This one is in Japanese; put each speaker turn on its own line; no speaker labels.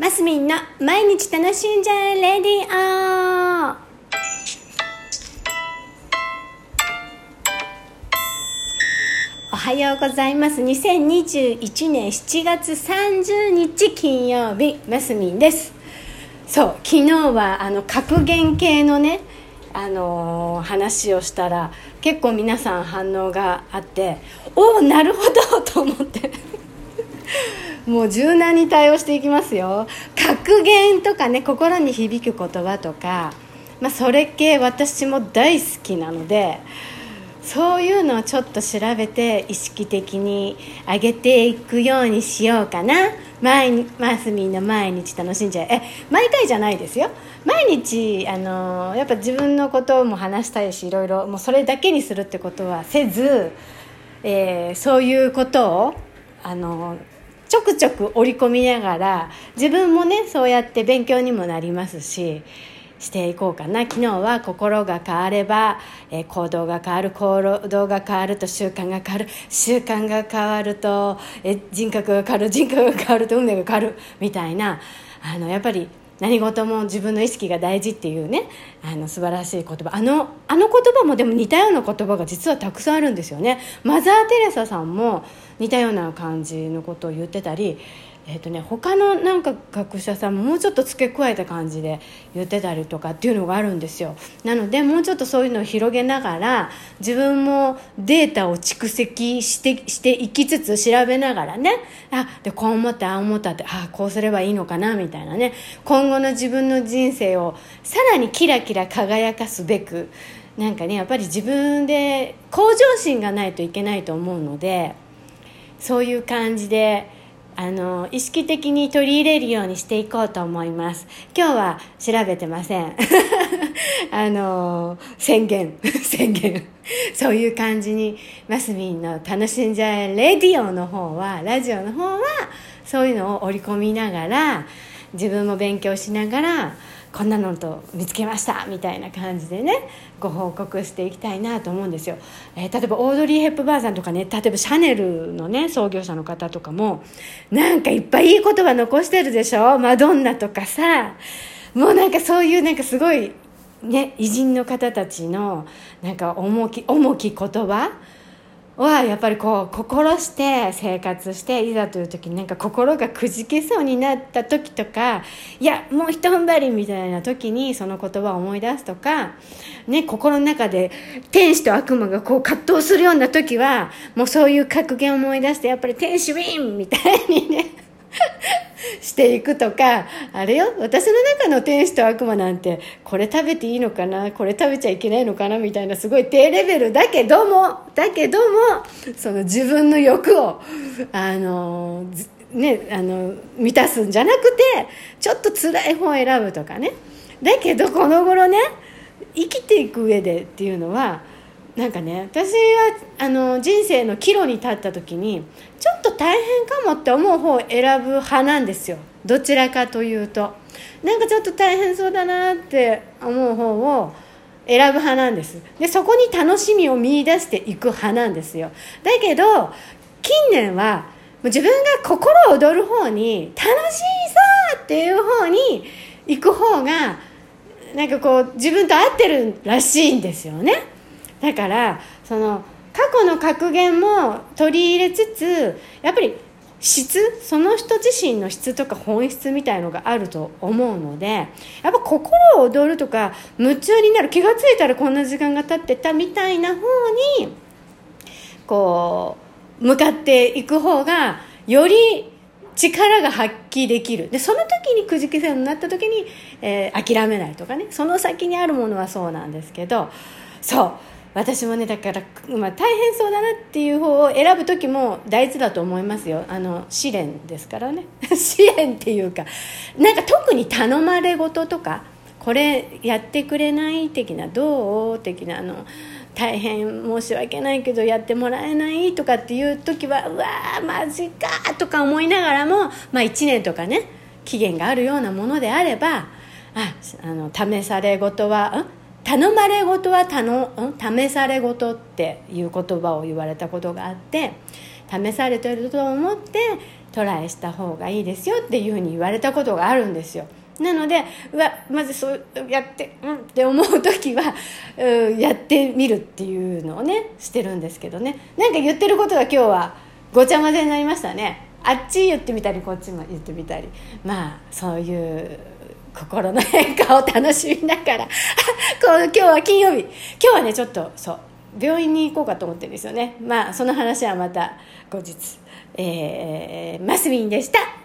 マスミンの毎日楽しんじゃえレディオおはようございます。2021年7月30日金曜日マスミンです。そう昨日はあの格言系のねあのー話をしたら結構皆さん反応があっておおなるほどと思って。もう柔軟に対応していきますよ。格言とかね心に響く言葉とか、まあ、それ系私も大好きなのでそういうのをちょっと調べて意識的に上げていくようにしようかな。毎日マスミンの毎日楽しんじゃええ毎回じゃないですよ。毎日あのやっぱ自分のことも話したいしいろいろもうそれだけにするってことはせず、えーそういうことをあのちょくちょく織り込みながら自分もねそうやって勉強にもなりますししていこうかな。昨日は心が変われば、えー行動が変わる行動が変わると習慣が変わる習慣が変わると、えー人格が変わる人格が変わると運命が変わるみたいなあのやっぱり何事も自分の意識が大事っていうねあの素晴らしい言葉。あのあの言葉もでも似たような言葉が実はたくさんあるんですよね。マザー・テレサさんも似たような感じのことを言ってたりえーとね、他のなんか学者さんももうちょっと付け加えた感じで言ってたりとかっていうのがあるんですよなのでもうちょっとそういうのを広げながら自分もデータを蓄積してしていきつつ調べながらねあでこう思ったああ思ったってああこうすればいいのかなみたいなね今後の自分の人生をさらにキラキラ輝かすべくなんかねやっぱり自分で向上心がないといけないと思うのでそういう感じで。あの意識的に取り入れるようにしていこうと思います。今日は調べてません。あの宣言。宣言。そういう感じにマスミンの楽しんじゃえレディオの方はラジオの方はそういうのを織り込みながら自分も勉強しながらこんなのと見つけましたみたいな感じでねご報告していきたいなと思うんですよ、えー例えばオードリー・ヘップバーンさんとかね例えばシャネルのね創業者の方とかもなんかいっぱいいい言葉残してるでしょ？マドンナとかさもうなんかそういうなんかすごいね偉人の方たちのなんか重き重き言葉はやっぱりこう心して生活していざという時になんか心がくじけそうになった時とかいやもうひと踏ん張りみたいな時にその言葉を思い出すとか、ね、心の中で天使と悪魔がこう葛藤するような時はもうそういう格言を思い出してやっぱり天使ウィンみたいにねしていくとかあれよ私の中の天使と悪魔なんてこれ食べていいのかなこれ食べちゃいけないのかなみたいなすごい低レベルだけどもだけどもその自分の欲をあのねあの満たすんじゃなくてちょっと辛い方を選ぶとかね。だけどこの頃ね生きていく上でっていうのはなんかね私はあの人生の岐路に立った時にちょっと大変かもって思う方を選ぶ派なんですよ。どちらかというと。なんかちょっと大変そうだなって思う方を選ぶ派なんです。でそこに楽しみを見出していく派なんですよ。だけど近年はもう自分が心躍る方に楽しいさっていう方に行く方がなんかこう自分と合ってるらしいんですよね。だからその過去の格言も取り入れつつやっぱり質その人自身の質とか本質みたいのがあると思うのでやっぱ心を躍るとか夢中になる気が付いたらこんな時間が経ってたみたいな方にこう向かっていく方がより力が発揮できる。でその時にくじけそうになった時に、えー諦めないとかね。その先にあるものはそうなんですけどそう。私もねだから、まあ、大変そうだなっていう方を選ぶ時も大事だと思いますよ。あの試練ですからね。試練っていうかなんか特に頼まれ事とかこれやってくれない的などう？的なあの大変申し訳ないけどやってもらえないとかっていう時はうわーマジかとか思いながらも、まあ、1年とかね期限があるようなものであればああの試され事はん？頼まれ事は頼ん試され事っていう言葉を言われたことがあって試されてると思ってトライした方がいいですよっていうふうに言われたことがあるんですよ。なのでうわまずそうやってうんって思う時はうやってみるっていうのをねしてるんですけどね。なんか言ってることが今日はごちゃ混ぜになりましたね。あっち言ってみたりこっちも言ってみたり。まあそういう心の変化を楽しみながら。こう今日は金曜日。今日はねちょっとそう病院に行こうかと思ってるんですよね。まあその話はまた後日。えー、マスミンでした。